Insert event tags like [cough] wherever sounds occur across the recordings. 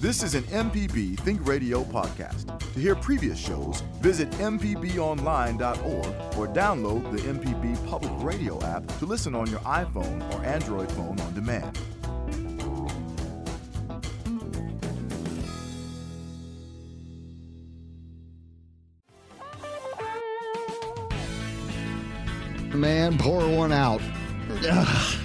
This is an MPB Think Radio podcast. To hear previous shows, visit MPBOnline.org or download the MPB Public Radio app to listen on your iPhone or Android phone on demand. Man, pour one out. Ugh,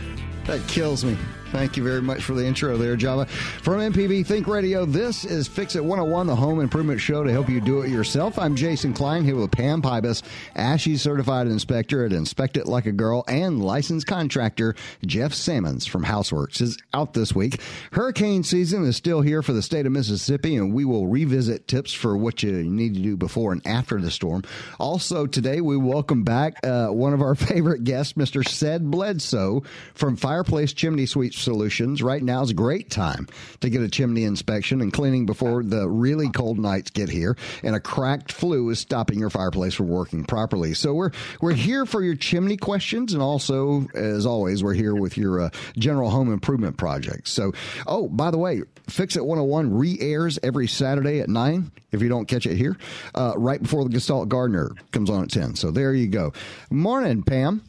that kills me. Thank you very much for the intro there, Java. From MPB Think Radio, this is Fix It 101, the home improvement show to help you do it yourself. I'm Jason Klein here with Pam Pybus, ASHI certified inspector at Inspect It Like a Girl, and licensed contractor Jeff Sammons from Houseworks is out this week. Hurricane season is still here for the state of Mississippi, and we will revisit tips for what you need to do before and after the storm. Also, today we welcome back uh, one of our [laughs] favorite guests, Mr. Ced Bledsoe from Fireplace Chimney Sweeps Solutions. Right now is a great time to get a chimney inspection and cleaning before the really cold nights get here, and a cracked flue is stopping your fireplace from working properly. So we're we're here for your chimney questions, and also, as always, we're here with your uh, general home improvement projects. So, oh, by the way, Fix It 101 re-airs every Saturday at nine. If you don't catch it here, uh, right before the Gestalt Gardener comes on at ten. So there you go. Morning, Pam.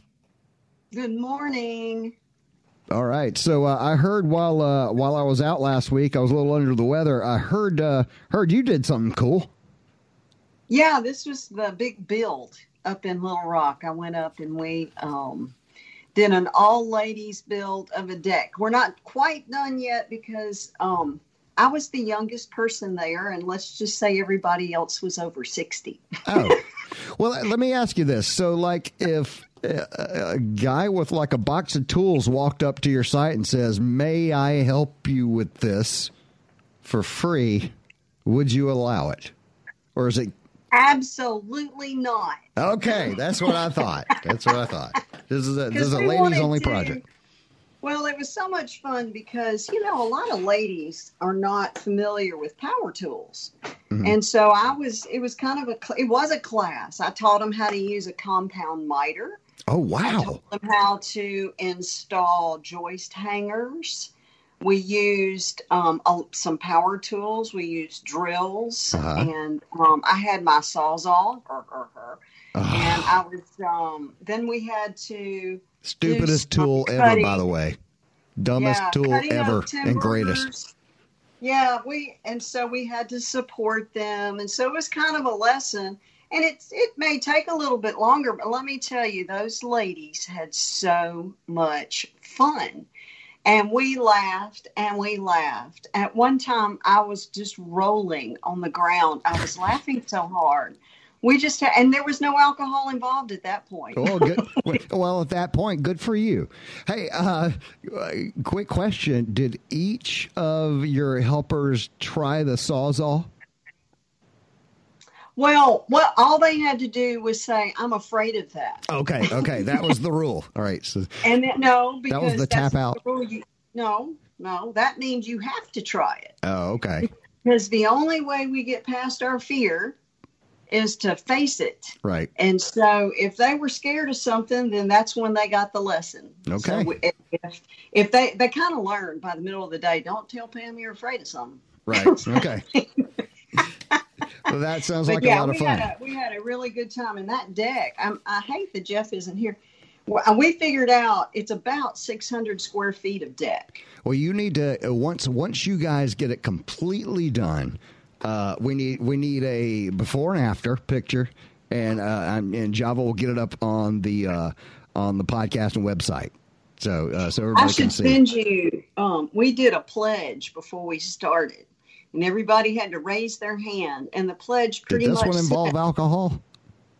Good morning. All right. So uh, I heard while uh, while I was out last week, I was a little under the weather. I heard uh, heard you did something cool. Yeah, this was the big build up in Little Rock. I went up and we um, did an all ladies build of a deck. We're not quite done yet because um, I was the youngest person there, and let's just say everybody else was over sixty. Oh, [laughs] well, let me ask you this. So, like, if a guy with like a box of tools walked up to your site and says, "May I help you with this for free?" Would you allow it, or is it? Absolutely not. Okay, that's what I thought. That's what I thought. This is a this is a ladies only to, project. Well, it was so much fun because you know a lot of ladies are not familiar with power tools, mm-hmm. and so I was. It was kind of a. It was a class. I taught them how to use a compound miter. Oh wow! Them how to install joist hangers. We used um, some power tools. We used drills, uh-huh. and um, I had my sawzall, or, or, or, and I was. Um, then we had to. Stupidest tool ever, by the way. Dumbest yeah, tool ever and greatest. Yeah, we and so we had to support them, and so it was kind of a lesson and it's it may take a little bit longer but let me tell you those ladies had so much fun and we laughed and we laughed at one time i was just rolling on the ground i was laughing so hard we just had, and there was no alcohol involved at that point. oh, good. [laughs] well, at that point, good for you. Hey, uh, quick question: Did each of your helpers try the sawzall? Well, what all they had to do was say, "I'm afraid of that." Okay, okay, that was the rule. All right, so and then, no, because that was the tap out. The you, no, no, that means you have to try it. Oh, okay. Because the only way we get past our fear is to face it. Right. And so, if they were scared of something, then that's when they got the lesson. Okay. So if, if they they kind of learned by the middle of the day, don't tell Pam you're afraid of something. Right. Okay. [laughs] that sounds like yeah, a lot of fun. Had a, we had a really good time in that deck. I'm, i hate that Jeff isn't here. Well, we figured out it's about 600 square feet of deck. Well, you need to uh, once once you guys get it completely done. Uh, we need we need a before and after picture, and uh, and Java will get it up on the uh, on the podcast and website. So uh, so everybody I should can see. send you. Um, we did a pledge before we started and everybody had to raise their hand. And the pledge pretty Did this much one involve said, alcohol?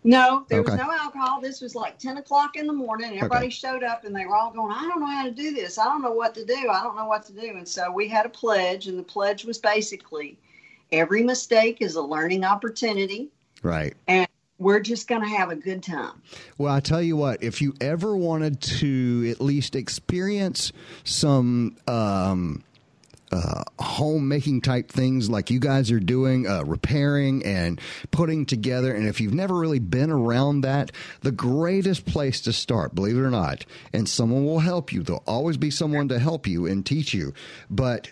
No, there Okay. was no alcohol. This was like ten o'clock in the morning. Everybody Okay. showed up, and they were all going, "I don't know how to do this. I don't know what to do. I don't know what to do." And so we had a pledge, and the pledge was basically, every mistake is a learning opportunity, Right. and we're just going to have a good time. Well, I tell you what, if you ever wanted to at least experience some um, uh, homemaking type things like you guys are doing, uh, repairing and putting together, and if you've never really been around that, the greatest place to start, believe it or not, and someone will help you. There'll always be someone to help you and teach you, but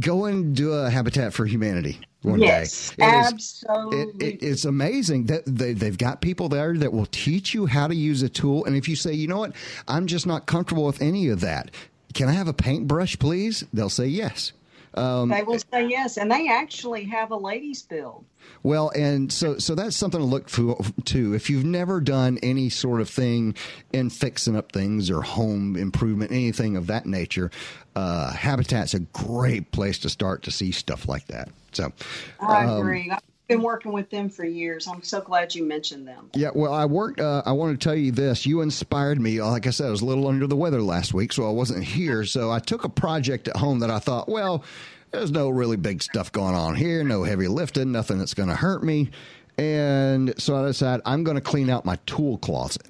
go and do a Habitat for Humanity one yes, day. It absolutely. Is, it, it, it's amazing that they, they've got people there that will teach you how to use a tool. And if you say, you know what, I'm just not comfortable with any of that, can I have a paintbrush, please? They'll say yes. Um, they will say yes, and they actually have a ladies' build. Well, and so so that's something to look for too. If you've never done any sort of thing in fixing up things or home improvement, anything of that nature, uh, Habitat's a great place to start to see stuff like that. So, I um, agree. Been working with them for years. I'm so glad you mentioned them. Yeah, well, I worked. Uh, I want to tell you this. You inspired me. Like I said, I was a little under the weather last week, so I wasn't here. So I took a project at home that I thought, well there's no really big stuff going on here, no heavy lifting, nothing that's going to hurt me. And so I decided I'm going to clean out my tool closet.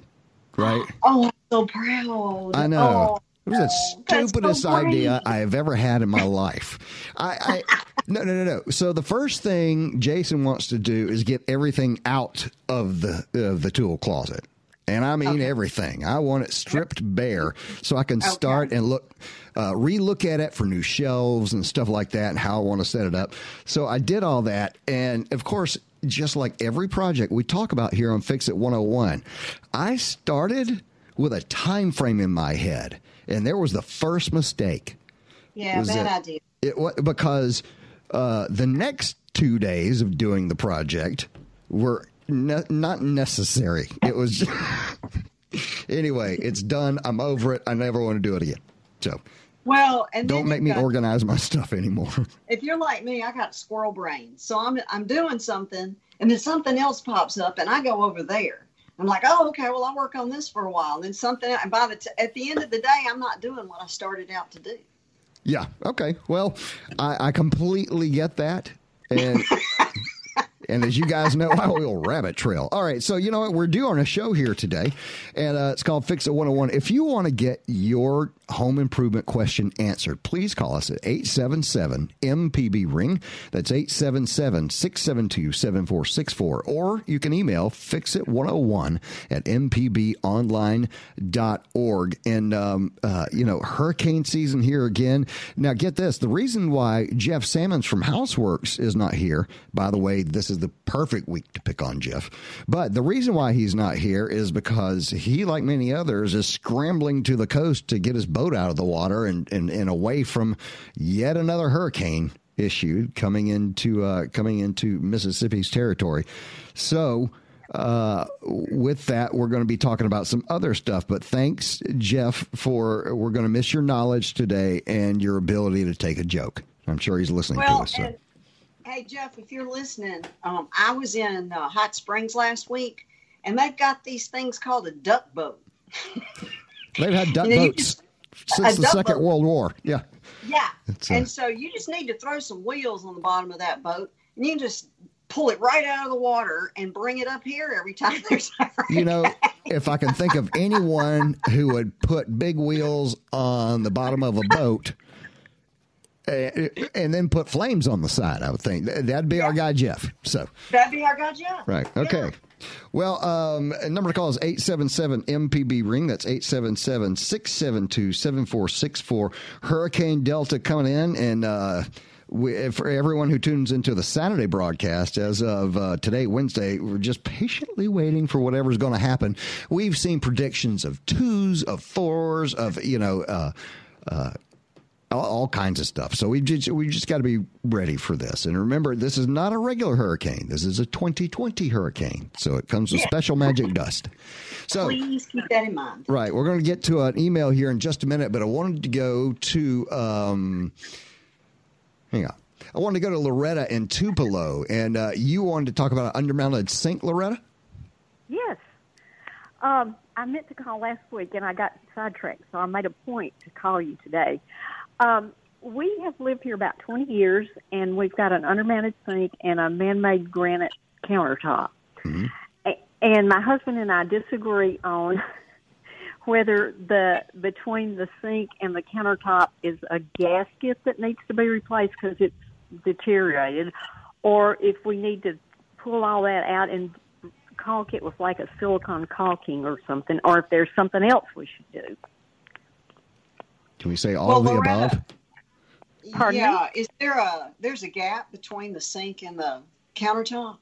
Right? Oh, I'm so proud. I know. Oh, it was the stupidest so idea I have ever had in my life. I, I [laughs] no no no no. So the first thing Jason wants to do is get everything out of the of the tool closet. And I mean okay. everything. I want it stripped bare so I can okay. start and look, uh, relook at it for new shelves and stuff like that and how I want to set it up. So I did all that. And of course, just like every project we talk about here on Fix It 101, I started with a time frame in my head. And there was the first mistake. Yeah, bad idea. It, because uh, the next two days of doing the project were ne- not necessary. It was. [laughs] anyway, it's done. I'm over it. I never want to do it again. So. Well, and don't make me got, organize my stuff anymore. [laughs] If you're like me, I got squirrel brain, so I'm I'm doing something, and then something else pops up, and I go over there. I'm like, oh, okay, well, I'll work on this for a while, and then something. And by the t- at the end of the day, I'm not doing what I started out to do. Yeah. Okay. Well, I, I completely get that, and [laughs] And as you guys know, I will rabbit trail. All right. So, you know what? We're doing a show here today, and uh, it's called Fix It 101. If you want to get your home improvement question answered, please call us at 877 MPB Ring. That's 877 672 7464. Or you can email fixit101 at mpbonline.org. And, um, uh, you know, hurricane season here again. Now, get this the reason why Jeff Sammons from Houseworks is not here, by the way, this is is the perfect week to pick on Jeff. But the reason why he's not here is because he, like many others, is scrambling to the coast to get his boat out of the water and, and, and away from yet another hurricane issue coming into uh, coming into Mississippi's territory. So. Uh, with that, we're going to be talking about some other stuff. But thanks, Jeff, for we're going to miss your knowledge today and your ability to take a joke. I'm sure he's listening well, to us. So. Hey, Jeff, if you're listening, um, I was in uh, Hot Springs last week, and they've got these things called a duck boat. they've had [laughs] duck boats since the Second boat. World War. Yeah. Yeah. Uh, and so you just need to throw some wheels on the bottom of that boat, and you can just pull it right out of the water and bring it up here every time [laughs] there's a You know, if I can think of anyone who would put big wheels on the bottom of a boat – and then put flames on the side. I would think that'd be yeah. our guy Jeff. So that'd be our guy Jeff. Right. Okay. Yeah. Well, um, number to call is 877 MPB ring. That's 877 672 7464. Hurricane Delta coming in. And uh, we, for everyone who tunes into the Saturday broadcast, as of uh, today, Wednesday, we're just patiently waiting for whatever's going to happen. We've seen predictions of twos, of fours, of, you know, uh, uh, all, all, kinds of stuff. So we just we just got to be ready for this. And remember, this is not a regular hurricane. This is a 2020 hurricane. So it comes with yeah. special magic dust. So please keep that in mind. Right. We're going to get to an email here in just a minute, but I wanted to go to. Um, hang on. I wanted to go to Loretta in Tupelo, and uh, you wanted to talk about an undermounted sink, Loretta. Yes. Um, I meant to call last week and I got sidetracked, so I made a point to call you today. Um, we have lived here about 20 years, and we've got an undermounted sink and a man-made granite countertop. Mm-hmm. And my husband and I disagree on [laughs] whether the between the sink and the countertop is a gasket that needs to be replaced because it's deteriorated, or if we need to pull all that out and caulk it with like a silicone caulking or something, or if there's something else we should do. Can we say all well, of the Loretta, above? Pardon yeah. me? Is there a there's a gap between the sink and the countertop?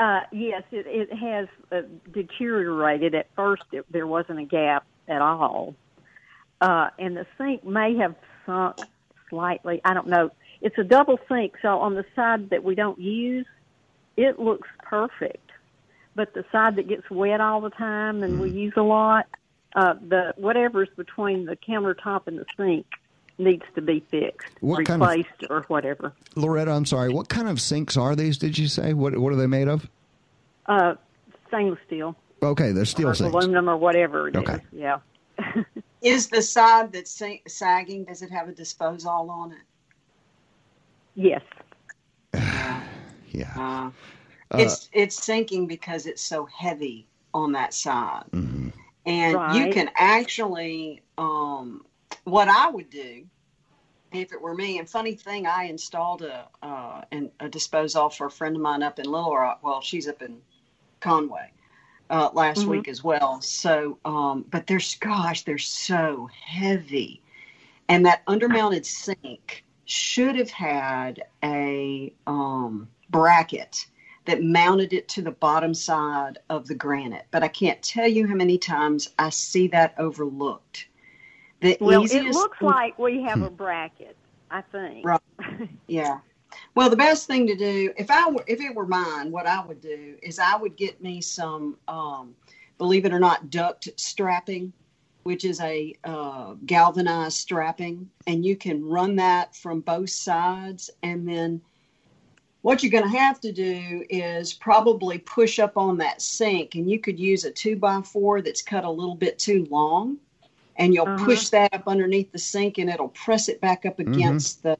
Uh, yes, it, it has uh, deteriorated. At first, it, there wasn't a gap at all, uh, and the sink may have sunk slightly. I don't know. It's a double sink, so on the side that we don't use, it looks perfect. But the side that gets wet all the time and we use a lot, uh, the whatever's between the countertop and the sink needs to be fixed, What kind of- replaced, or whatever. Loretta, I'm sorry. What kind of sinks are these? Did you say what? What are they made of? Uh, stainless steel. Okay, they're steel or sinks. aluminum or whatever it is. Okay. Yeah. [laughs] Is the side that's sagging? Does it have a disposal on it? Yes. [sighs] Yeah. Uh, Uh, it's it's sinking because it's so heavy on that side, mhm. And you can actually. Um, what I would do if it were me, and funny thing, I installed a uh, an, a disposal for a friend of mine up in Little Rock. Well, she's up in Conway uh, last Mhm. week as well. So, um, but there's gosh, they're so heavy, and that undermounted sink should have had a um, bracket that mounted it to the bottom side of the granite. But I can't tell you how many times I see that overlooked. The Well, it looks like we have a bracket. I think. Right. Yeah. Well, the best thing to do, if I were, if it were mine, what I would do is I would get me some, um, believe it or not, duct strapping, which is a uh, galvanized strapping, and you can run that from both sides, and then what you're going to have to do is probably push up on that sink, and you could use a two by four that's cut a little bit too long, and you'll Uh-huh. push that up underneath the sink, and it'll press it back up against the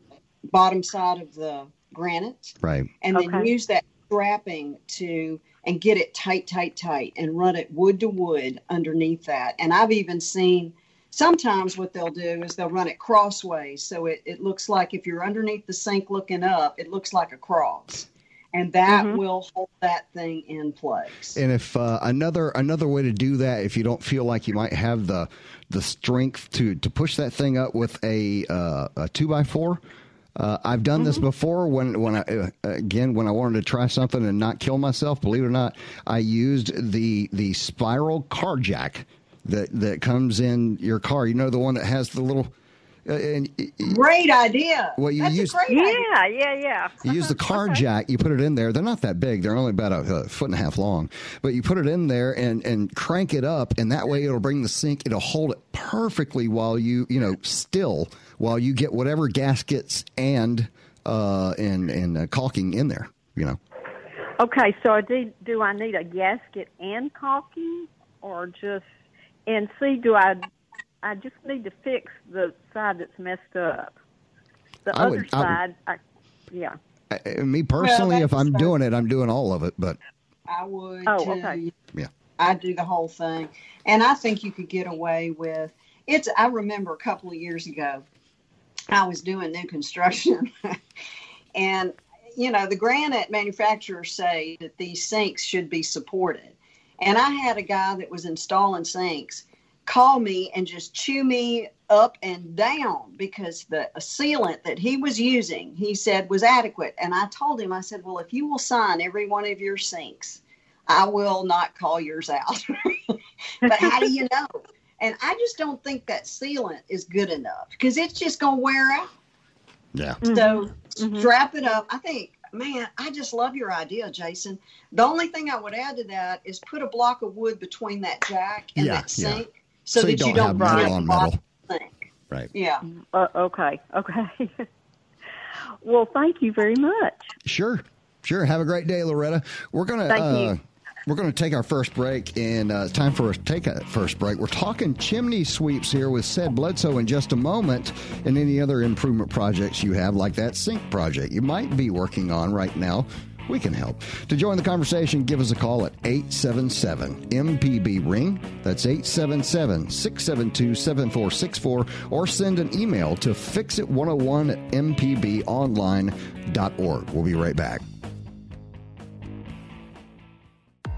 bottom side of the granite, Right. and then use that strapping to and get it tight, tight, tight, and run it wood to wood underneath that. And I've even seen sometimes what they'll do is they'll run it crossways, so it, it looks like if you're underneath the sink looking up, it looks like a cross, and that Mhm. will hold that thing in place. And if uh, another another way to do that, if you don't feel like you might have the the strength to to push that thing up with a uh, a two by four. Uh, I've done this before when when I uh, again when I wanted to try something and not kill myself. Believe it or not, I used the the spiral car jack that that comes in your car. You know the one that has the little. Uh, and Great idea. Well, you That's use- a great idea. Yeah, yeah, yeah. you use the [laughs] car jack, you put it in there. They're not that big. They're only about a, a foot and a half long. But you put it in there and, and crank it up, and that way it'll bring the sink. It'll hold it perfectly while you, you know, still while you get whatever gaskets and uh, and and uh, caulking in there. You know, Okay, so do do I need a gasket and caulking, or just and see? Do I? I just need to fix the side that's messed up. The I other would- I would- side, I, yeah. I, I- me personally, if I'm fine. doing it, I'm doing all of it. But I would. Oh, too. okay. Yeah. I do the whole thing, and I think you could get away with it's. I remember a couple of years ago, I was doing new construction, [laughs] and you know the granite manufacturers say that these sinks should be supported, and I had a guy that was installing sinks call me and just chew me up and down because the sealant that he was using, he said, was adequate. And I told him, I said, well, if you will sign every one of your sinks, I will not call yours out. [laughs] but how do you know? And I just don't think that sealant is good enough because it's just going to wear out. yeah, So Mhm. strap it up. I think, man, I just love your idea, Jason. The only thing I would add to that is put a block of wood between that jack and Yeah, that yeah. sink so, So you that don't you don't have metal on metal. the sink. right. Yeah. Uh, okay, okay. [laughs] well, thank you very much. Sure, sure. Have a great day, Loretta. We're gonna Thank we're gonna take our first break, and uh, it's time for us to take a first break. We're talking chimney sweeps here with Ced Bledsoe in just a moment, and any other improvement projects you have, like that sink project you might be working on right now. We can help. To join the conversation, give us a call at 877 MPB Ring. That's 877 672 7464, or send an email to fixit101 at mpbonline.org. We'll be right back.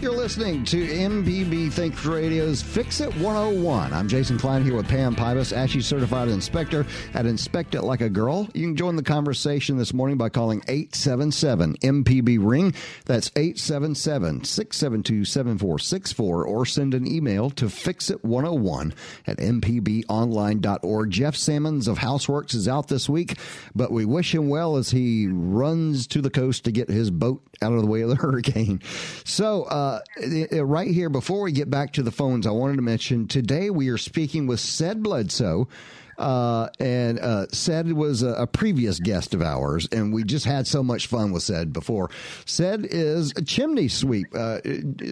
You're listening to MPB Think Radio's Fix It 101. I'm Jason Klein here with Pam Pybus, ASHI certified inspector at Inspect It Like a Girl. You can join the conversation this morning by calling 877 MPB Ring. That's 877 672 7464 or send an email to fixit101 at mpbonline.org. Jeff Sammons of Houseworks is out this week, but we wish him well as he runs to the coast to get his boat out of the way of the [laughs] hurricane. So, uh, uh, right here, before we get back to the phones, I wanted to mention today we are speaking with Ced Bledsoe. Uh, and uh, Ced was a, a, previous guest of ours, and we just had so much fun with Ced before. Ced is a chimney sweep. Uh,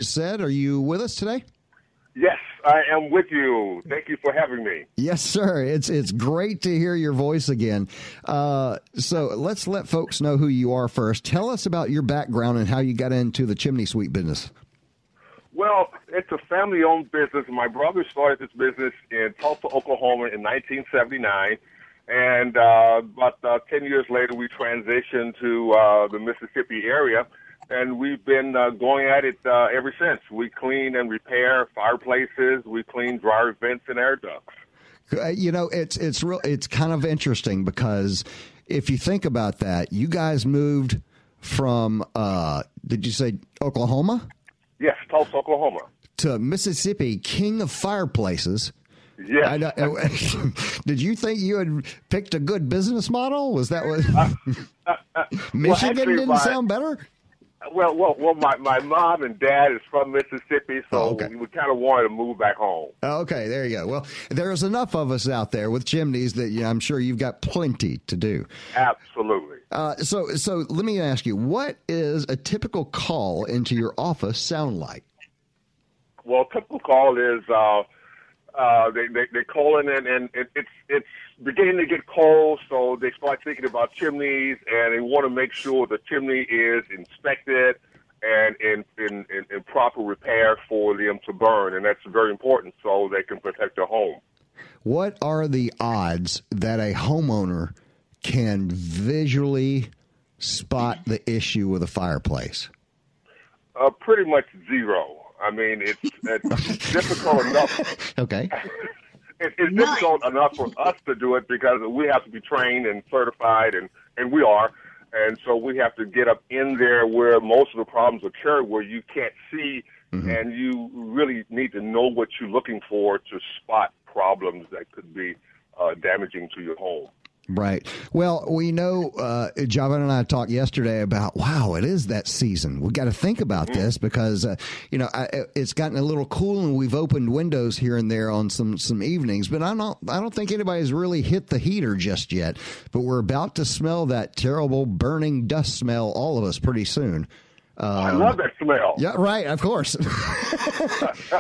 Ced, are you with us today? Yes, I am with you. Thank you for having me. Yes, sir. It's it's great to hear your voice again. Uh, so let's let folks know who you are first. Tell us about your background and how you got into the chimney sweep business. Well, it's a family owned business. My brother started this business in Tulsa, Oklahoma in 1979. And uh, about uh, 10 years later, we transitioned to uh, the Mississippi area. And we've been uh, going at it uh, ever since. We clean and repair fireplaces. We clean dryer vents and air ducts. Uh, you know, it's it's real. It's kind of interesting because if you think about that, you guys moved from. Uh, did you say Oklahoma? Yes, Tulsa, Oklahoma. To Mississippi, king of fireplaces. Yeah. [laughs] Did you think you had picked a good business model? Was that what? Uh, uh, [laughs] Michigan well, actually, didn't my, sound better. Well, well, well. My my mom and dad is from Mississippi, so oh, okay. we kind of wanted to move back home. Okay, there you go. Well, there's enough of us out there with chimneys that I'm sure you've got plenty to do. Absolutely. Uh, so, so let me ask you, what is a typical call into your office sound like? Well, a typical call is uh, uh, they, they they call in and, and it, it's it's beginning to get cold, so they start thinking about chimneys and they want to make sure the chimney is inspected and in, in, in, in proper repair for them to burn, and that's very important so they can protect their home. What are the odds that a homeowner can visually spot the issue with a fireplace? Uh, pretty much zero. I mean, it's, it's difficult enough. [laughs] Okay. [laughs] It, it's nice. difficult enough for us to do it because we have to be trained and certified, and and we are, and so we have to get up in there where most of the problems occur, where you can't see, mm-hmm. and you really need to know what you're looking for to spot problems that could be uh, damaging to your home. Right. Well, we know, uh, Java and I talked yesterday about, wow, it is that season. We got to think about mm-hmm. this because, uh, you know, I, it's gotten a little cool and we've opened windows here and there on some, some evenings, but I don't, I don't think anybody's really hit the heater just yet, but we're about to smell that terrible burning dust smell, all of us pretty soon. Um, I love that smell. Yeah, right. Of course. [laughs]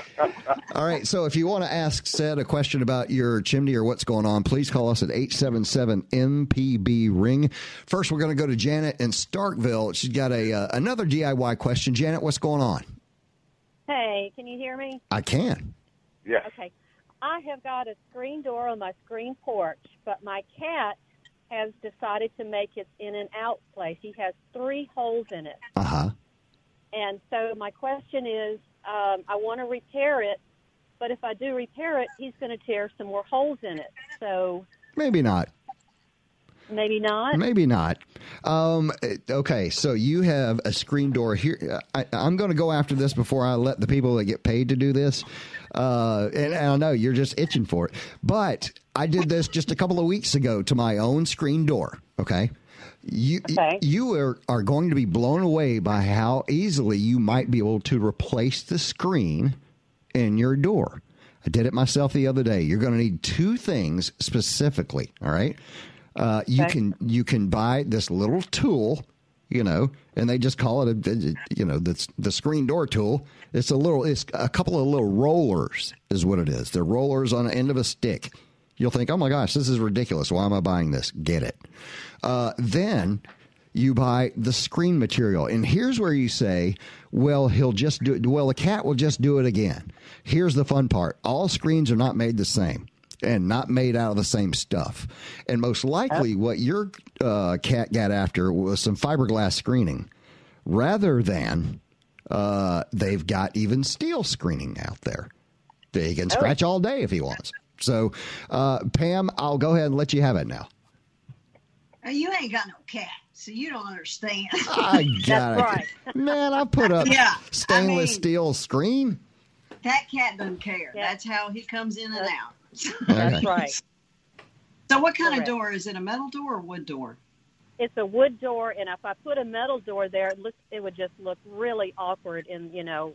All right. So if you want to ask Ced a question about your chimney or what's going on, please call us at 877 MPB Ring. First, we're going to go to Janet in Starkville. She's got a uh, another DIY question. Janet, what's going on? Hey, can you hear me? I can. Yeah. Okay. I have got a screen door on my screen porch, but my cat has decided to make it in and out place. He has three holes in it. Uh huh. And so my question is, um, I want to repair it, but if I do repair it, he's going to tear some more holes in it. So maybe not. Maybe not. Maybe not. Um, okay, so you have a screen door here. I, am going to go after this before I let the people that get paid to do this. Uh, and, and I know you're just itching for it, but I did this just a couple of weeks ago to my own screen door. Okay. You okay. you are, are going to be blown away by how easily you might be able to replace the screen in your door. I did it myself the other day. You're going to need two things specifically. All right. Uh, you okay. can you can buy this little tool, you know, and they just call it a you know the the screen door tool. It's a little it's a couple of little rollers is what it is. They're rollers on the end of a stick. You'll think, oh my gosh, this is ridiculous. Why am I buying this? Get it. Uh, then you buy the screen material. And here's where you say, well, he'll just do it. Well, the cat will just do it again. Here's the fun part all screens are not made the same and not made out of the same stuff. And most likely, what your uh, cat got after was some fiberglass screening rather than uh, they've got even steel screening out there. He can scratch all day if he wants. So, uh, Pam, I'll go ahead and let you have it now. You ain't got no cat, so you don't understand. [laughs] I [laughs] got it. right. Man, I put up Yeah, I stainless mean- steel screen. that cat doesn't care. Yeah. That's how he comes in and out. [laughs] That's right. So, what kind Correct. of door is it? A metal door or wood door? It's a wood door, and if I put a metal door there, it looks it would just look really awkward in you know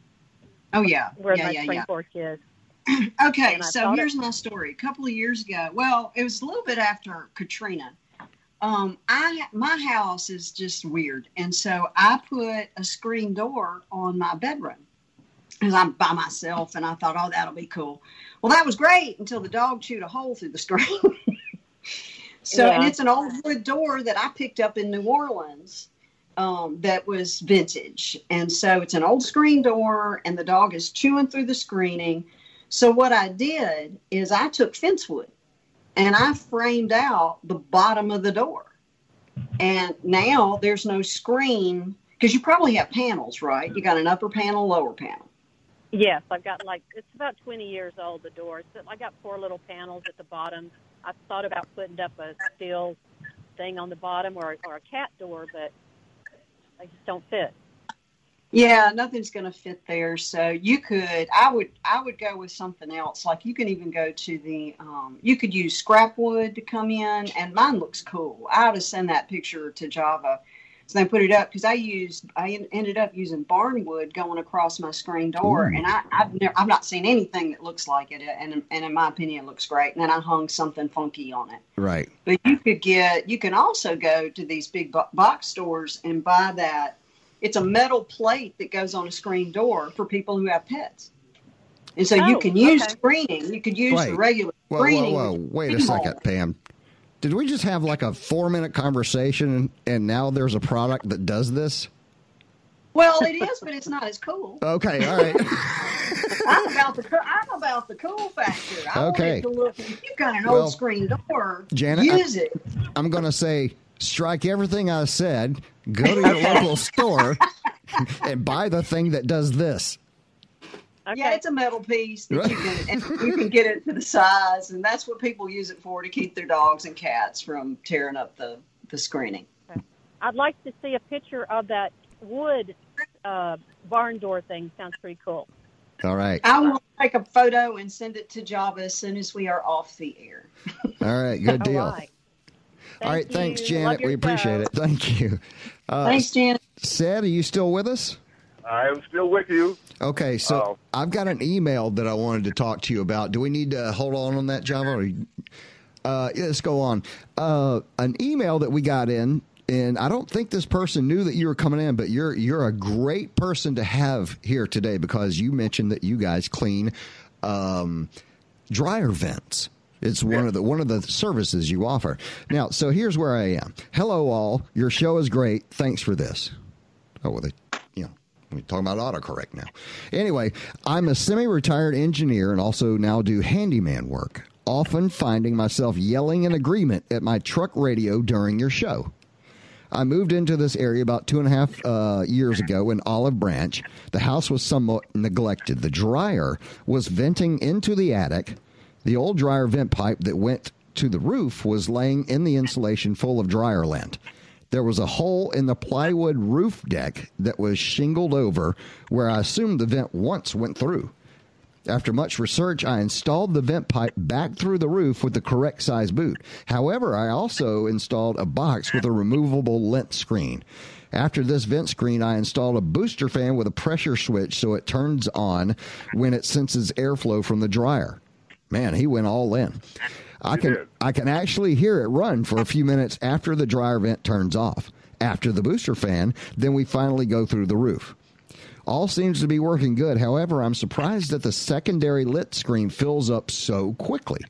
Oh yeah, where yeah, my yeah, spring yeah. porch is. [clears throat] Okay, so thought it- here's my story. A couple of years ago, well, it was a little bit after Katrina. Um, I my house is just weird, and so I put a screen door on my bedroom because I'm by myself, and I thought, oh, that'll be cool. Well, that was great until the dog chewed a hole through the screen. [laughs] so, and it's an old wood door that I picked up in New Orleans um, that was vintage. And so it's an old screen door, and the dog is chewing through the screening. So what I did is I took fence wood and I framed out the bottom of the door. And now there's no screen because you probably have panels, right? You got an upper panel, lower panel. Yes, I've got like it's about 20 years old. The door. So I got four little panels at the bottom. I thought about putting up a steel thing on the bottom or or a cat door, but they just don't fit. Yeah, nothing's going to fit there. So you could, I would, I would go with something else. Like you can even go to the, um, you could use scrap wood to come in, and mine looks cool. I ought to send that picture to Java, so they put it up because I used, I en- ended up using barn wood going across my screen door, and I, I've never, I've not seen anything that looks like it, and and in my opinion, it looks great. And then I hung something funky on it. Right. But you could get, you can also go to these big bo- box stores and buy that. It's a metal plate that goes on a screen door for people who have pets. And so you Oh, can use okay. screening. You could use Wait. the regular Whoa, whoa, screening. whoa. Wait a pinhole. second, Pam. Did we just have like a four minute conversation and now there's a product that does this? Well, it is, but it's not as cool. Okay, all right. [laughs] I'm about the I'm about the cool factor. I Okay. want to look. If you've got an Well, old screen door, Janet, I- it. I'm going to say strike everything I said, go to your local store, and buy the thing that does this. Okay. Yeah, it's a metal piece that you can and [laughs] you can get it to the size, and that's what people use it for to keep their dogs and cats from tearing up the the screening. I'd like to see a picture of that wood uh, barn door thing. Sounds pretty cool. All right. I will take a photo and send it to Java as soon as we are off the air. All right. Good [laughs] deal. All right. All right. Thanks. Janet. We appreciate show. it. Thank you. Uh, Thanks, Jen. Ced, are you still with us? I am still with you. Okay, so Oh. I've got an email that I wanted to talk to you about. Do we need to hold on on that, Java? Or, uh, yeah, let's go on. Uh, an email that we got in, and I don't think this person knew that you were coming in, but you're you're a great person to have here today because you mentioned that you guys clean um, dryer vents. It's one of the one of the services you offer. Now, so here's where I am. Hello, all. Your show is great. Thanks for this. Oh, well, they, you know, we're talking about autocorrect now. Anyway, I'm a semi-retired engineer and also now do handyman work. Often finding myself yelling in agreement at my truck radio during your show. I moved into this area about two and a half uh, years ago in Olive Branch. The house was somewhat neglected. The dryer was venting into the attic. The old dryer vent pipe that went to the roof was laying in the insulation full of dryer lint. There was a hole in the plywood roof deck that was shingled over where I assumed the vent once went through. After much research, I installed the vent pipe back through the roof with the correct size boot. However, I also installed a box with a removable lint screen. After this vent screen, I installed a booster fan with a pressure switch so it turns on when it senses airflow from the dryer. Man, he went all in. I can did. I can actually hear it run for a few minutes after the dryer vent turns off. After the booster fan, then we finally go through the roof. All seems to be working good. However, I'm surprised that the secondary lit screen fills up so quickly.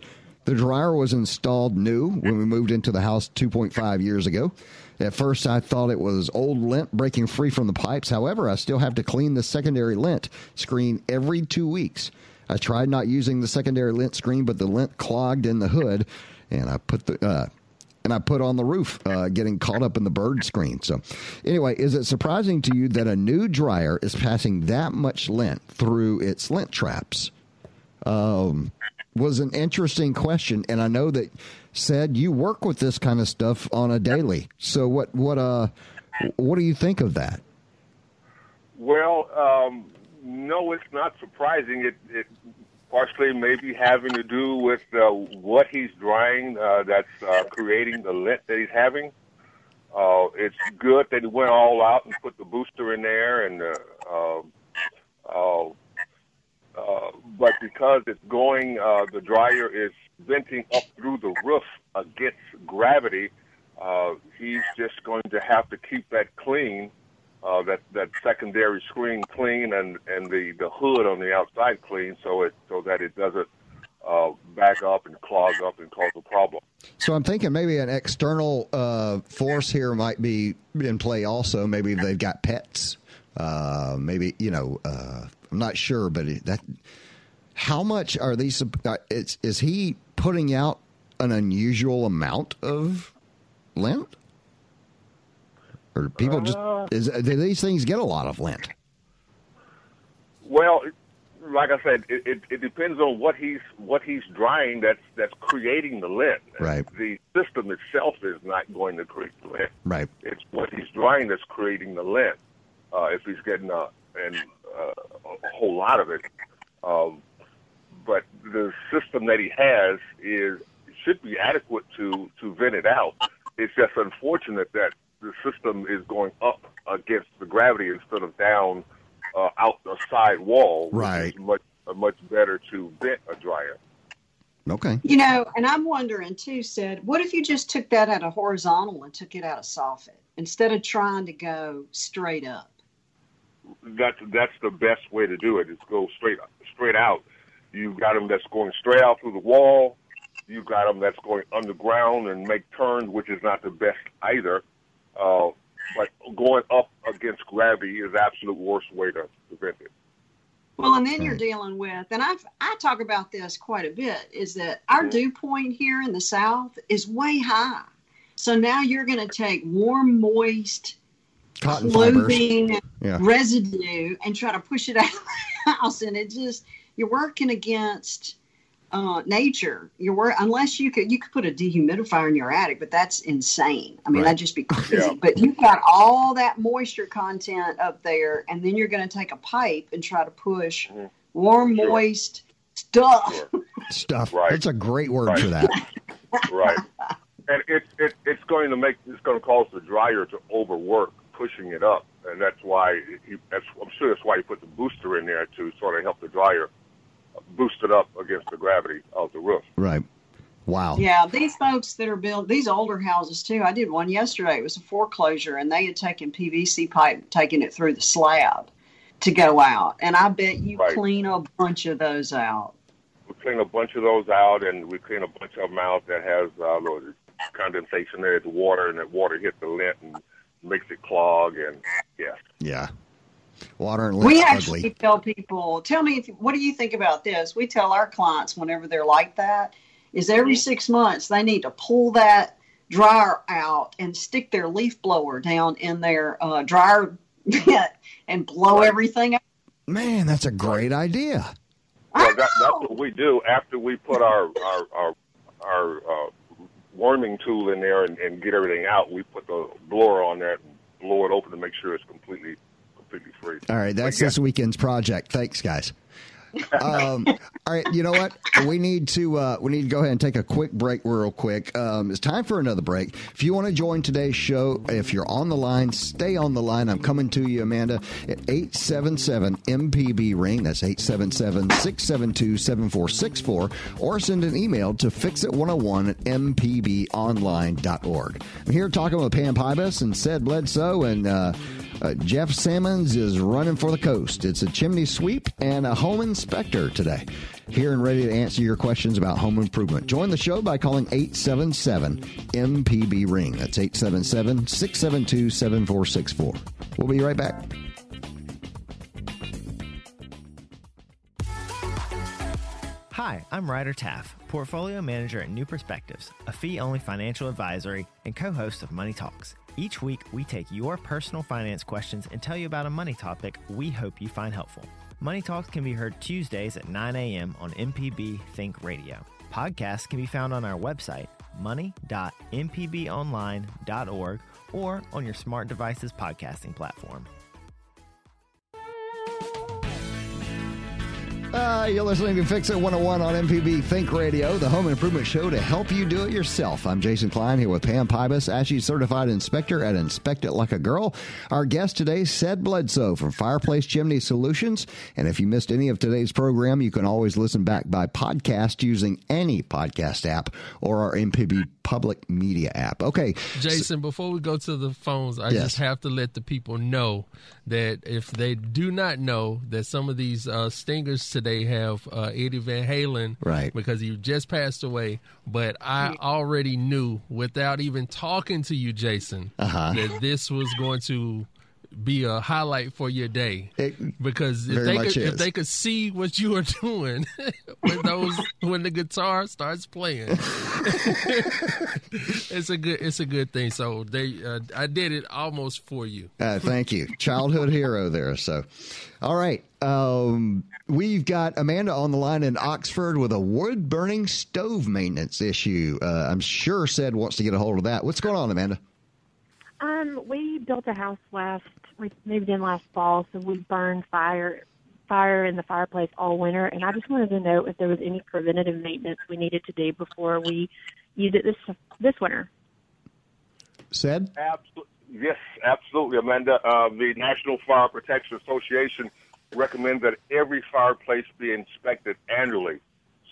The dryer was installed new when we moved into the house 2.5 years ago. At first, I thought it was old lint breaking free from the pipes. However, I still have to clean the secondary lint screen every two weeks. I tried not using the secondary lint screen, but the lint clogged in the hood, and I put the uh, and I put on the roof, uh, getting caught up in the bird screen. So, anyway, is it surprising to you that a new dryer is passing that much lint through its lint traps? Um, was an interesting question, and I know that Ced you work with this kind of stuff on a daily. So what what uh what do you think of that? Well, um, no, it's not surprising. It, it partially maybe having to do with uh, what he's drying uh, that's uh, creating the lint that he's having. Uh, it's good that he went all out and put the booster in there, and uh, uh, uh, uh, but because it's going, uh, the dryer is venting up through the roof against gravity. Uh, he's just going to have to keep that clean, uh, that that secondary screen clean, and and the the hood on the outside clean, so it so that it doesn't uh, back up and clog up and cause a problem. So I'm thinking maybe an external uh, force here might be in play also. Maybe they've got pets. Uh, maybe you know uh, I'm not sure, but that how much are these? Uh, is he putting out an unusual amount of lint? Or people just Uh, is do these things get a lot of lint? Well, like I said, it, it, it depends on what he's what he's drying. That's that's creating the lint. Right. The system itself is not going to create the lint. Right. It's what he's drying that's creating the lint. Uh, if he's getting a and uh, a whole lot of it, um, but the system that he has is should be adequate to to vent it out. It's just unfortunate that the system is going up against the gravity instead of down uh, out the side wall. which Right. is much uh, much better to vent a dryer. Okay. You know, and I'm wondering too, Ced, what if you just took that out of horizontal and took it out of soffit instead of trying to go straight up? That's that's the best way to do it. Is go straight straight out. You've got them that's going straight out through the wall. You've got them that's going underground and make turns, which is not the best either. Uh, but going up against gravity is the absolute worst way to prevent it. Well, and then you're dealing with, and I've I talk about this quite a bit, is that our dew point here in the south is way high. So now you're going to take warm, moist Cotton clothing Yeah. residue and try to push it out of the [laughs] house, and it just you're working against uh, nature. You're wor- unless you could you could put a dehumidifier in your attic, but that's insane. I mean, Right. that'd just be crazy. Yeah. But you've got all that moisture content up there, and then you're going to take a pipe and try to push Mhm. warm, Sure. moist stuff. Sure. Stuff. Right. That's a great word Right. for that. [laughs] right. And it's it, it's going to make it's going to cause the dryer to overwork pushing it up, and that's why he, that's I'm sure that's why he put the booster in there to sort of help the dryer boost it up against the gravity of the roof. Right. Wow. Yeah, these folks that are built these older houses too. I did one yesterday. It was a foreclosure, and they had taken PVC pipe, taking it through the slab to go out. And I bet you Right. clean a bunch of those out. We clean a bunch of those out, and we clean a bunch of them out that has uh, little condensation there, the water, and that water hits the lint and makes it clog, and yeah. Yeah. Water and we actually ugly. tell people, tell me, if, what do you think about this? We tell our clients whenever they're like that, is every Mm-hmm. six months they need to pull that dryer out and stick their leaf blower down in their uh, dryer vent and blow everything out. Man, that's a great idea. Well, that, that's what we do after we put our our our, our uh, worming tool in there and, and get everything out. We put the blower on there and blow it open to make sure it's completely completely free. All right, that's yeah. this weekend's project. Thanks, guys. [laughs] Um, all right, you know what? We need to uh, we need to go ahead and take a quick break, real quick. Um, it's time for another break. If you want to join today's show, if you're on the line, stay on the line. I'm coming to you, Amanda, at eight seven seven MPB ring. That's 877-672-7464, or send an email to fixit101 at mpbonline.org. I'm here talking with Pam Pybus and Ced Bledsoe, and uh, Uh, Jeff Sammons is running for the coast. It's a chimney sweep and a home inspector today. Here and ready to answer your questions about home improvement. Join the show by calling 877 MPB Ring. That's 877 672 7464. We'll be right back. Hi, I'm Ryder Taff, Portfolio Manager at New Perspectives, a fee only financial advisory and co host of Money Talks. Each week, we take your personal finance questions and tell you about a money topic we hope you find helpful. Money Talks can be heard Tuesdays at 9 a.m. on MPB Think Radio. Podcasts can be found on our website, money.mpbonline.org, or on your smart devices podcasting platform. Uh, you're listening to Fix It 101 on MPB Think Radio, the home improvement show to help you do it yourself. I'm Jason Klein here with Pam Pybus, ASHI certified inspector at Inspect It Like a Girl. Our guest today, Ced Bledsoe from Fireplace Chimney Solutions. And if you missed any of today's program, you can always listen back by podcast using any podcast app or our MPB public media app. Okay. Jason, so, before we go to the phones, I yes. just have to let the people know that if they do not know that some of these uh, stingers today have uh, Eddie Van Halen, right? Because he just passed away. But I already knew without even talking to you, Jason, uh-huh. that this was going to be a highlight for your day it because if they could, if they could see what you are [laughs] doing [laughs] when those when the guitar starts playing, [laughs] it's a good it's a good thing. So they uh, I did it almost for you. Uh, thank you, childhood hero there. So, all right, um, we've got Amanda on the line in Oxford with a wood burning stove maintenance issue. Uh, I'm sure Ced wants to get a hold of that. What's going on, Amanda? Um, we built a house last we moved in last fall, so we burned fire fire in the fireplace all winter, and I just wanted to know if there was any preventative maintenance we needed to do before we used it this this winter. Ced? Absolutely. Yes, absolutely, Amanda. Uh, the National Fire Protection Association recommends that every fireplace be inspected annually.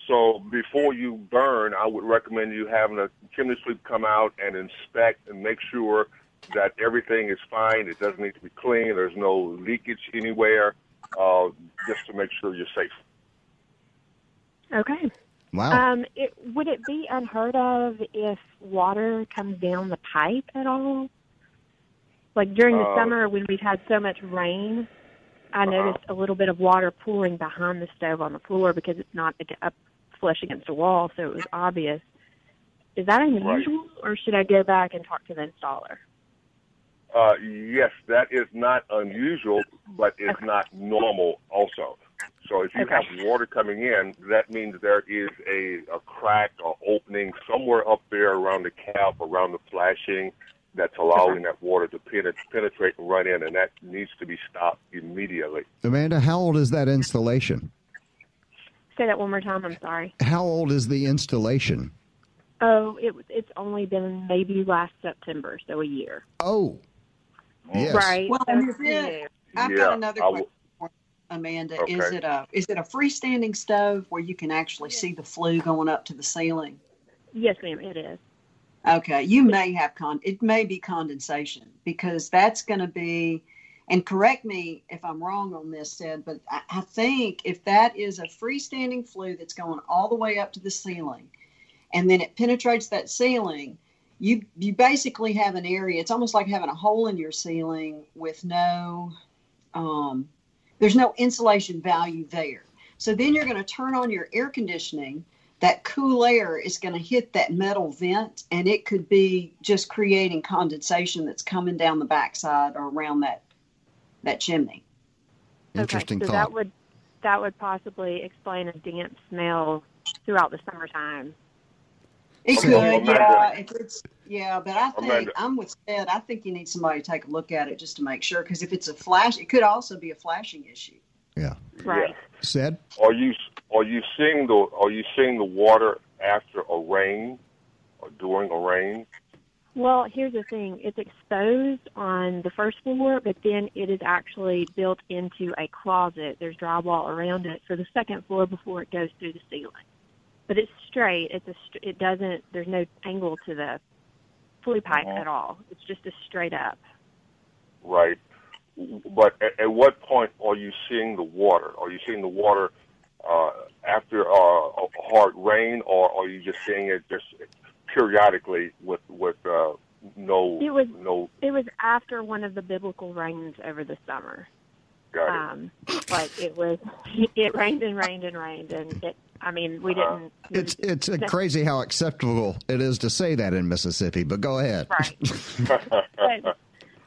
So before you burn, I would recommend you having a chimney sweep come out and inspect and make sure that everything is fine. It doesn't need to be clean. There's no leakage anywhere, uh, just to make sure you're safe. Okay. Wow. Um, it, would it be unheard of if water comes down the pipe at all? Like during the uh, summer when we've had so much rain, I uh-huh. noticed a little bit of water pooling behind the stove on the floor because it's not up flush against a wall, so it was obvious. Is that unusual, right. or should I go back and talk to the installer? Uh, yes, that is not unusual, but it's okay. not normal also. So if you okay. have water coming in, that means there is a, a crack or opening somewhere up there around the cap, around the flashing, that's allowing that water to penetrate and run in, and that needs to be stopped immediately. Amanda, how old is that installation? Say that one more time. I'm sorry. How old is the installation? Oh, it, it's only been maybe last September, so a year. Oh, Yes. Right. Well, is it, I've yeah, got another question, for Amanda. Okay. Is it a is it a freestanding stove where you can actually see the flue going up to the ceiling? Yes, ma'am. It is. Okay, you may have con. It may be condensation because that's going to be. And correct me if I'm wrong on this, Ced, but I, I think if that is a freestanding flue that's going all the way up to the ceiling, and then it penetrates that ceiling, you you basically have an area. It's almost like having a hole in your ceiling with no um, there's no insulation value there. So then you're going to turn on your air conditioning. That cool air is going to hit that metal vent, and it could be just creating condensation that's coming down the backside or around that that chimney. Interesting okay, so thought. that would that would possibly explain a damp smell throughout the summertime. It could, yeah. If it's yeah, but I think Amanda. I'm with Ced. I think you need somebody to take a look at it just to make sure. Because if it's a flash, it could also be a flashing issue. Yeah. Right. Yeah. Ced. Are you are you seeing the are you seeing the water after a rain or during a rain? Well, here's the thing. It's exposed on the first floor, but then it is actually built into a closet. There's drywall around it for the second floor before it goes through the ceiling but it's straight. It's a it doesn't. There's no angle to the flue pipe uh-huh. at all. It's just a straight up. Right. but at, at what point are you seeing the water? Are you seeing the water uh, after uh, a hard rain, or are you just seeing it just periodically with with uh, no It was no? it was after one of the biblical rains over the summer. Got it. Um, but it was [laughs] it rained and rained and rained, and it. I mean, we Uh-huh. didn't. It's it's uh, [laughs] crazy how acceptable it is to say that in Mississippi, but go ahead. Right. [laughs] but,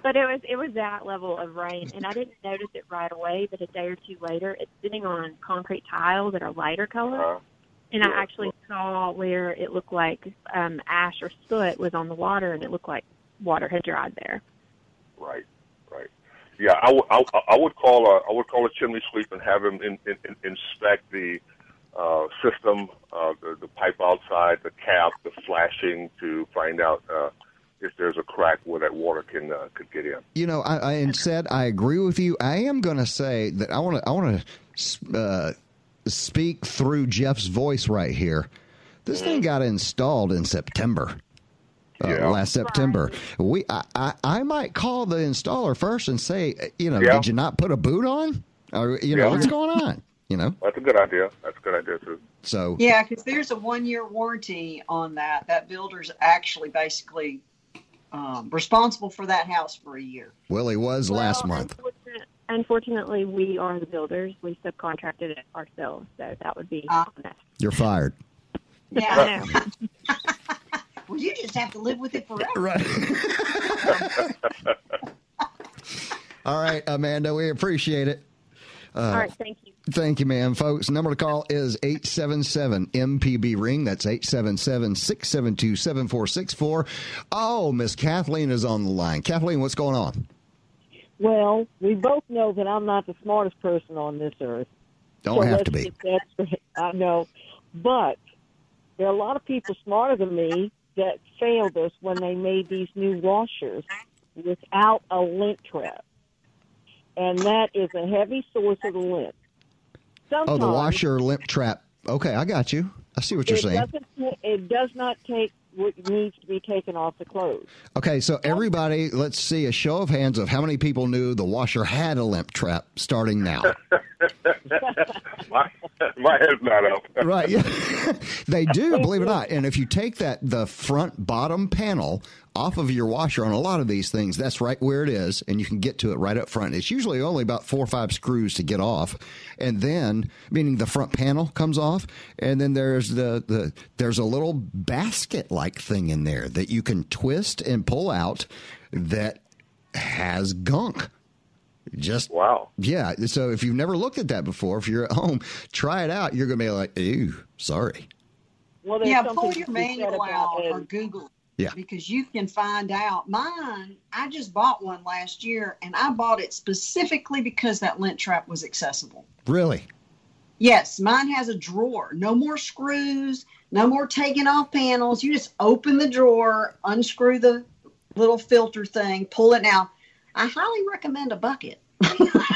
but it was it was that level of rain, and I didn't notice it right away. But a day or two later, it's sitting on concrete tiles that are lighter color, Uh, and yeah. I actually saw where it looked like um, ash or soot was on the water, and it looked like water had dried there. Right, right. Yeah, I would I, I would call a I would call a chimney sweep and have him in, in, in, inspect the uh, system, uh, the, the pipe outside, the cap, the flashing to find out uh, if there's a crack where that water can uh, could get in. You know, I, I and Ced I agree with you. I am going to say that I want to I want to uh, speak through Jeff's voice right here. This thing got installed in September. Uh, Yeah. Last September, we I, I I might call the installer first and say, you know, Yeah. did you not put a boot on? Or you know, Yeah. what's going on? You know, That's a good idea. That's a good idea too. so Yeah, because there's a one year warranty on that. That builder's actually basically um, responsible for that house for a year. well he was last month. unfortunate- Unfortunately, we are the builders. We subcontracted it ourselves, so that would be on us. You're fired. Yeah. I know. [laughs] well, you just have to live with it forever. Right. [laughs] All right, Amanda, we appreciate it. All right, thank you. Thank you, ma'am. Folks, number to call is 877 MPB Ring. That's 877 672 7464. Oh, Miss Kathleen is on the line. Kathleen, what's going on? Well, we both know that I'm not the smartest person on this earth. Don't So have to be. I know. But there are a lot of people smarter than me that failed us when they made these new washers without a lint trap. And that is a heavy source of the lint. Oh, the washer lint trap. Okay, I got you. I see what you're it saying. Doesn't, it does not take what needs to be taken off the clothes. Okay, so everybody, let's see a show of hands of how many people knew the washer had a lint trap starting now. [laughs] my my head's not up. right. Yeah. [laughs] they do, [laughs] believe it or not. And if you take that the front bottom panel off of your washer on a lot of these things, that's right where it is, and you can get to it right up front. It's usually only about four or five screws to get off, and then meaning the front panel comes off, and then there's the the there's a little basket like thing in there that you can twist and pull out that has gunk. Just Wow. yeah. So if you've never looked at that before, if you're at home, try it out. You're gonna be like, ew, sorry. Well, Yeah, something pull your manual about out or. Google it. Yeah. Because you can find out. Mine, I just bought one last year and I bought it specifically because that lint trap was accessible. Really? Yes, mine has a drawer. No more screws, no more taking off panels. You just open the drawer, unscrew the little filter thing, pull it out. I highly recommend a bucket [laughs]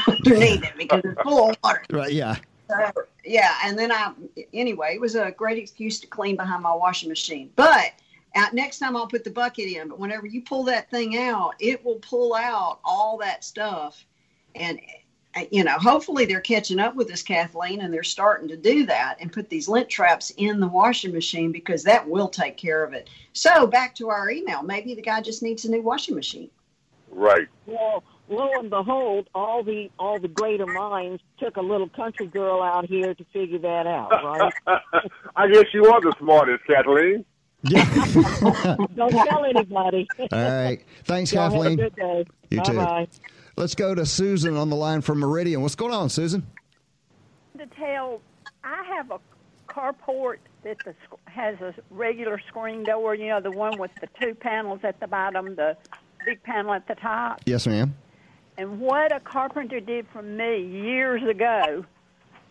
underneath it because it's full of water. Right. Yeah. So, yeah, and then I anyway, it was a great excuse to clean behind my washing machine. But uh, next time I'll put the bucket in. But whenever you pull that thing out, it will pull out all that stuff, and uh, you know, hopefully they're catching up with us, Kathleen, and they're starting to do that and put these lint traps in the washing machine because that will take care of it. So back to our email. Maybe the guy just needs a new washing machine. Right. Well, lo and behold, all the all the greater minds took a little country girl out here to figure that out, right? [laughs] I guess you are the smartest, Kathleen. Don't tell anybody. All right. Thanks, Y'all have a Kathleen. good day. You bye too. bye. Let's go to Susan on the line from Meridian. What's going on, Susan? to tell I have a carport that the, has a regular screen door, you know, the one with the two panels at the bottom, the big panel at the top. Yes, ma'am. And what a carpenter did for me years ago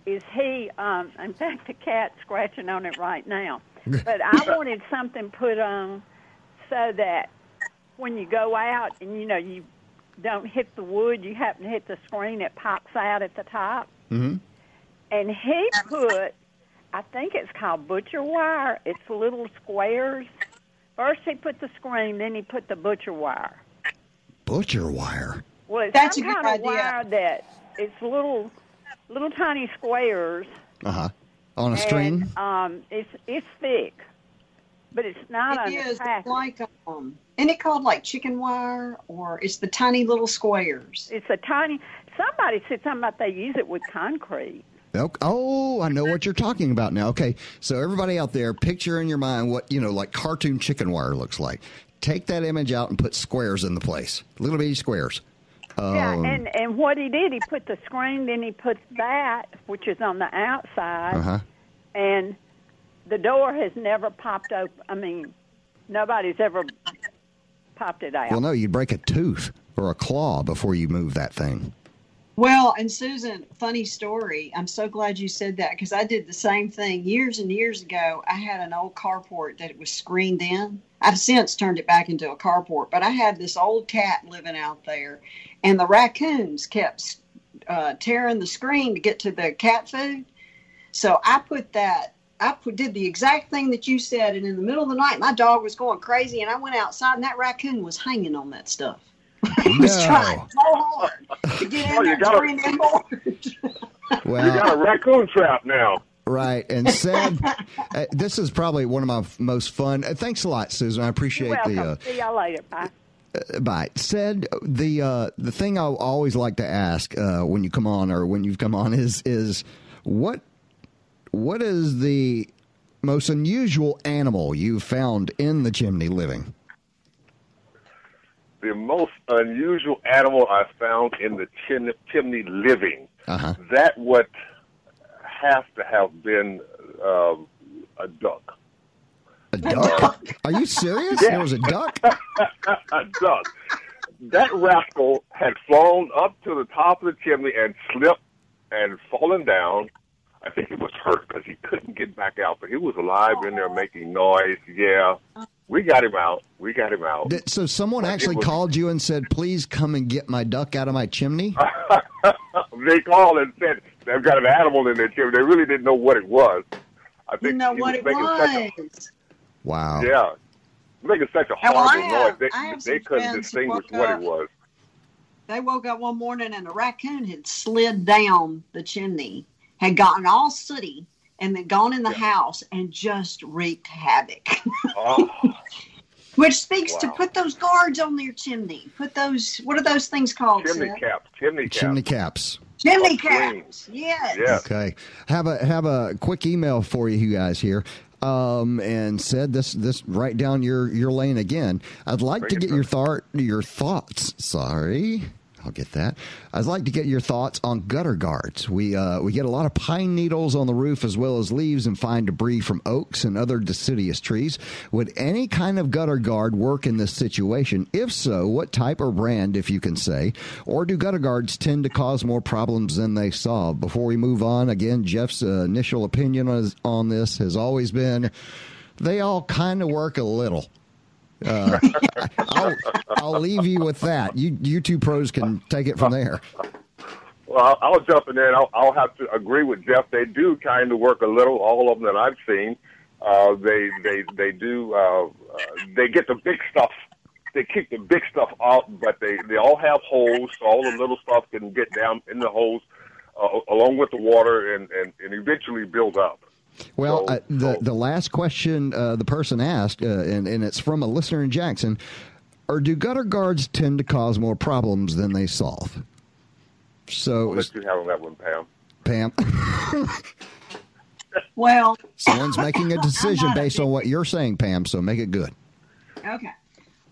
is he, um, in fact, the cat's scratching on it right now. [laughs] But I wanted something put on so that when you go out and, you know, you don't hit the wood, you happen to hit the screen, it pops out at the top. Mm-hmm. And he put, I think it's called butcher wire. It's little squares. First he put the screen, then he put the butcher wire. Butcher wire. Well, it's That's some a good kind of idea. wire that it's little, little tiny squares. Uh huh. On a string. And, um, it's it's thick, but it's not It is. It's like um, isn't it called like chicken wire, or it's the tiny little squares? It's a tiny. Somebody said something about they use it with concrete. Oh, I know what you're talking about now. Okay, so everybody out there, picture in your mind what you know, like cartoon chicken wire looks like. Take that image out and put squares in the place, little bitty squares. Yeah, Um, and and what he did, he put the screen, then he put that, which is on the outside, uh-huh. and the door has never popped open. I mean, nobody's ever popped it out. Well, no, you'd break a tooth or a claw before you move that thing. Well, and Susan, funny story. I'm so glad you said that because I did the same thing years and years ago. I had an old carport that was screened in. I've since turned it back into a carport, but I had this old cat living out there, and the raccoons kept uh, tearing the screen to get to the cat food. So I put that. I put, did the exact thing that you Ced, and in the middle of the night, my dog was going crazy, and I went outside, and that raccoon was hanging on that stuff. [laughs] He was trying so hard to get in Oh, you there gotta- during that board. You got a raccoon trap now. right. And said, uh, this is probably one of my f- most fun. Uh, thanks a lot, Susan. I appreciate Welcome. the. Uh, See y'all later. Bye. Bye. Ced the uh, the thing I always like to ask uh, when you come on or when you've come on is is what what is the most unusual animal you've found in the chimney living? The most unusual animal I found in the chim- chimney living. Uh huh. That would have to have been um, a duck. A duck? Are you serious? Yeah. There was a duck. [laughs] a duck. That rascal had flown up to the top of the chimney and slipped and fallen down. I think he was hurt because he couldn't get back out, but he was alive in there making noise. Yeah, we got him out. We got him out. Did- So someone It actually was- called you and said, "Please come and get my duck out of my chimney." [laughs] they called and said they've got an animal in their chimney. They really didn't know what it was. I think You know what it making such was. Wow. Yeah. Making such a oh, Well, horrible have- noise. Have They, they couldn't distinguish what up- it was. They woke up one morning and a raccoon had slid down the chimney, had gotten all sooty, and then gone in the house and just wreaked havoc. Oh, [laughs] Which speaks to put those guards on your chimney. Put those, what are those things called? chimney Ced? caps. Chimney caps. Chimney caps. Chimney Oh, caps. Yes. Yeah. Okay. Have a have a quick email for you, you guys here. Um, and Ced this this right down your your lane again. I'd like Bring to get your thought your thoughts. Sorry. I'll get that. I'd like to get your thoughts on gutter guards. We uh, we get a lot of pine needles on the roof as well as leaves and fine debris from oaks and other deciduous trees. Would any kind of gutter guard work in this situation? If so, what type or brand, if you can say? Or do gutter guards tend to cause more problems than they solve? Before we move on, again, Jeff's uh, initial opinion on, on this has always been they all kind of work a little. Uh, [laughs] I'll, I'll leave you with that. You you two pros can take it from there. Well, I'll, I'll jump in I'll, I'll have to agree with Jeff. They do kind of work a little. All of them that I've seen, uh, they they they do. Uh, uh, they get the big stuff. They keep the big stuff out, but they they all have holes, so all the little stuff can get down in the holes, uh, along with the water, and and, and eventually build up. Well, So- uh, the the last question uh, the person asked, uh, and and it's from a listener in Jackson, or do gutter guards tend to cause more problems than they solve? So, I'll let you have that one, Pam. Pam, [laughs] Well, someone's [laughs] making a decision not a based on what you're saying, Pam. So make it good. Okay.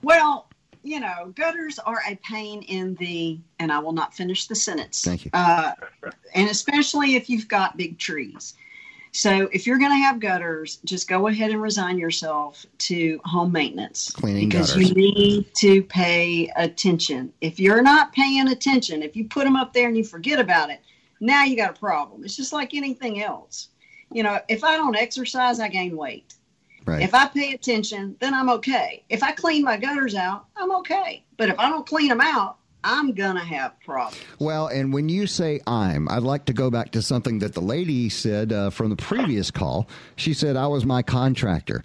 Well, you know, gutters are a pain in the, and I will not finish the sentence. Thank you. Uh, and especially if you've got big trees. So if you're going to have gutters, just go ahead and resign yourself to home maintenance. Cleaning because gutters. you need to pay attention. If you're not paying attention, if you put them up there and you forget about it, now you got a problem. It's just like anything else. You know, if I don't exercise, I gain weight. Right. If I pay attention, then I'm okay. If I clean my gutters out, I'm okay. But if I don't clean them out, I'm going to have problems. Well, and when you say I'm, I'd like to go back to something that the lady said uh, from the previous call. She said, I was my contractor.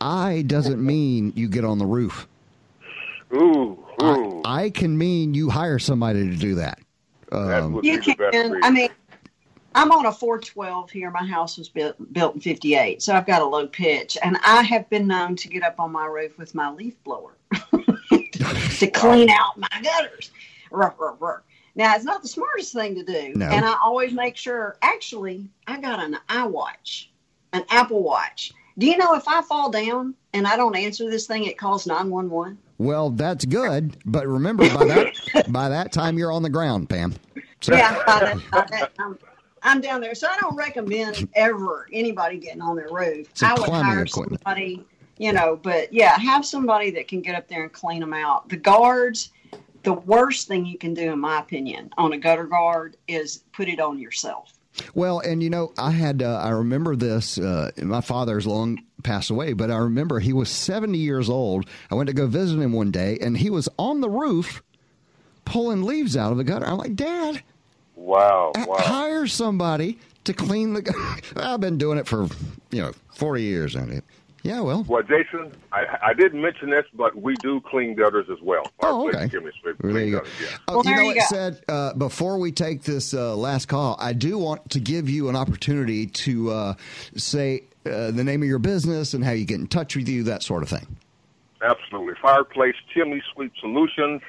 I doesn't [laughs] mean you get on the roof. Ooh, ooh. I can mean you hire somebody to do that. Um, You can. I mean, I'm on a 412 here. My house was built built in 58, so I've got a low pitch, and I have been known to get up on my roof with my leaf blower [laughs] [laughs] to clean out my gutters. Ruh, ruh, ruh. Now, it's not the smartest thing to do, No. and I always make sure. Actually, I got an iWatch, an Apple Watch. Do you know if I fall down and I don't answer this thing, it calls 911? well, that's good, but remember by that [laughs] by that time you're on the ground, Pam. So, Yeah, by that, by that time, I'm down there. So I don't recommend ever anybody getting on their roof. I would hire equipment. somebody, you know, but yeah, have somebody that can get up there and clean them out. The guards, the worst thing you can do, in my opinion, on a gutter guard is put it on yourself. Well, and you know, I had uh, I remember this. Uh, my father's long passed away, but I remember he was seventy years old. I went to go visit him one day, and he was on the roof pulling leaves out of the gutter. I'm like, Dad, Wow, wow. hire somebody to clean the. gutter." [laughs] I've been doing it for you know forty years, and it. Yeah, well, Well, Jason, I, I didn't mention this, but we do clean gutters as well. Oh, Fireplace okay. chimney sweep, Well, there clean you go. gutters, yeah. Oh, you know what Ced uh, before we take this uh, last call, I do want to give you an opportunity to uh, say uh, the name of your business and how you get in touch with you, that sort of thing. Absolutely. Fireplace Chimney Sweep Solutions.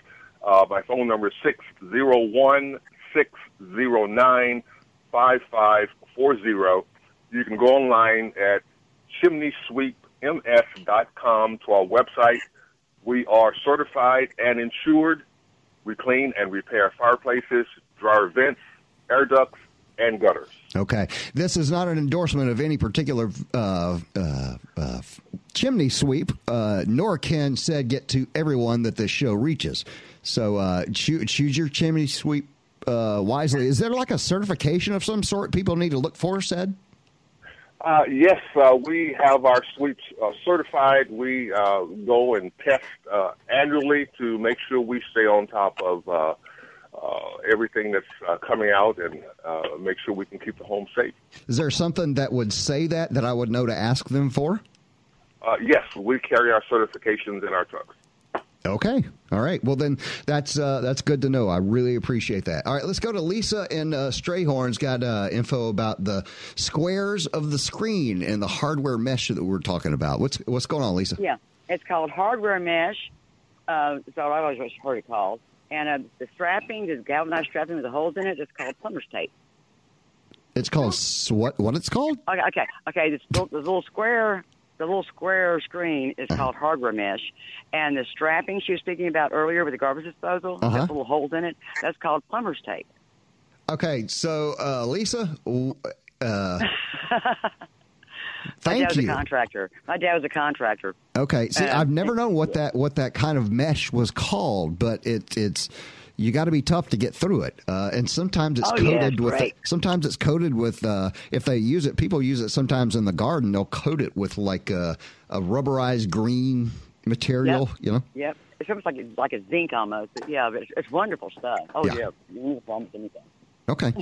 Uh, my phone number is 601 609 5540. You can go online at chimneysweepms.com to our website. We are certified and insured. We clean and repair fireplaces, dryer vents, air ducts, and gutters. Okay, this is not an endorsement of any particular uh, uh, uh, chimney sweep, uh, nor can Ced get to everyone that this show reaches. So uh, choose, choose your chimney sweep uh, wisely. Is there like a certification of some sort people need to look for? Ced. Uh, yes, uh, we have our sweeps uh, certified. We uh, go and test uh, annually to make sure we stay on top of uh, uh, everything that's uh, coming out and uh, make sure we can keep the home safe. Is there something that would say that that I would know to ask them for? Uh, yes, we carry our certifications in our trucks. Okay. All right. Well, then that's uh, that's good to know. I really appreciate that. All right. Let's go to Lisa in uh, Strayhorn's got uh, info about the squares of the screen and the hardware mesh that we're talking about. What's what's going on, Lisa? Yeah, it's called hardware mesh. Uh, that's what I always heard it called. And uh, the strapping, the galvanized strapping with the holes in it, it's called plumber's tape. It's called what? What it's called? Okay, okay, okay. This, the little square, the little square screen is called hardware mesh, and the strapping she was speaking about earlier with the garbage disposal, Uh-huh. that little holes in it, that's called plumber's tape. Okay. So, uh, Lisa, uh, [laughs] My thank dad was you. a contractor. My dad was a contractor. Okay. See, Uh, I've never known what that what that kind of mesh was called, but it it's you got to be tough to get through it, uh, and sometimes it's Oh, coated it's with. great. Sometimes it's coated with. Uh, if they use it, people use it sometimes in the garden. They'll coat it with like a, a rubberized green material. Yep. You know. Yep. It's almost like like a zinc almost. But yeah, but it's, it's wonderful stuff. Oh Yeah. yeah, you can use it for almost anything. Okay.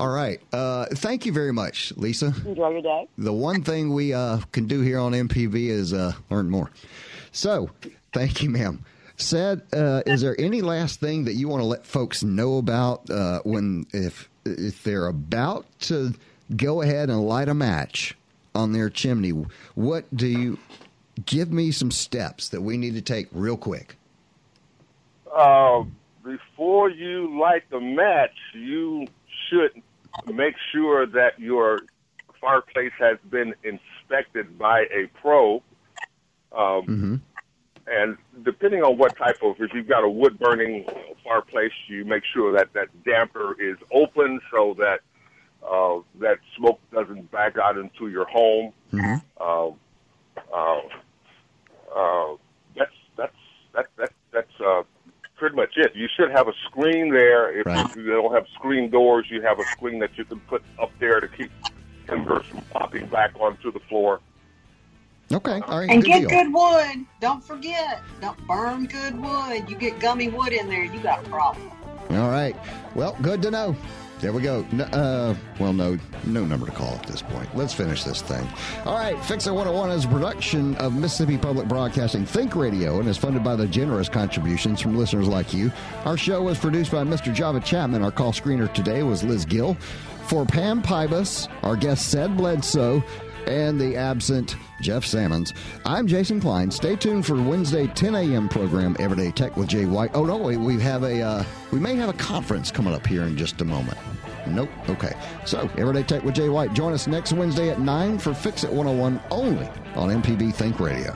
All right. Uh, thank you very much, Lisa. Enjoy your day. The one thing we uh, can do here on MPB is uh, learn more. So, thank you, ma'am. Ced, uh, is there any last thing that you want to let folks know about uh, when if if they're about to go ahead and light a match on their chimney? What do you give me some steps that we need to take real quick? Uh, before you light the match, you should make sure that your fireplace has been inspected by a pro. Um, And depending on what type of, if you've got a wood burning fireplace, you make sure that that damper is open so that uh, that smoke doesn't back out into your home. Uh, uh, uh, that's that's that, that that's uh, pretty much it. You should have a screen there. If Right. you don't have screen doors, you have a screen that you can put up there to keep embers from popping back onto the floor. Okay. All right. And good get deal. good wood. Don't forget. Don't burn good wood. You get gummy wood in there, you got a problem. All right. Well, good to know. There we go. No, uh, well, no, no number to call at this point. Let's finish this thing. All right, Fix It 101 is a production of Mississippi Public Broadcasting Think Radio and is funded by the generous contributions from listeners like you. Our show was produced by Mr. Java Chapman. Our call screener today was Liz Gill. For Pam Pybus, our guest Ced Bledsoe, and the absent Jeff Sammons. I'm Jason Klein. Stay tuned for Wednesday 10 a.m. program Everyday Tech with Jay White. Oh no, we, we have a uh, we may have a conference coming up here in just a moment. Nope. Okay. So Everyday Tech with Jay White. Join us next Wednesday at nine for Fix It 101 only on MPB Think Radio.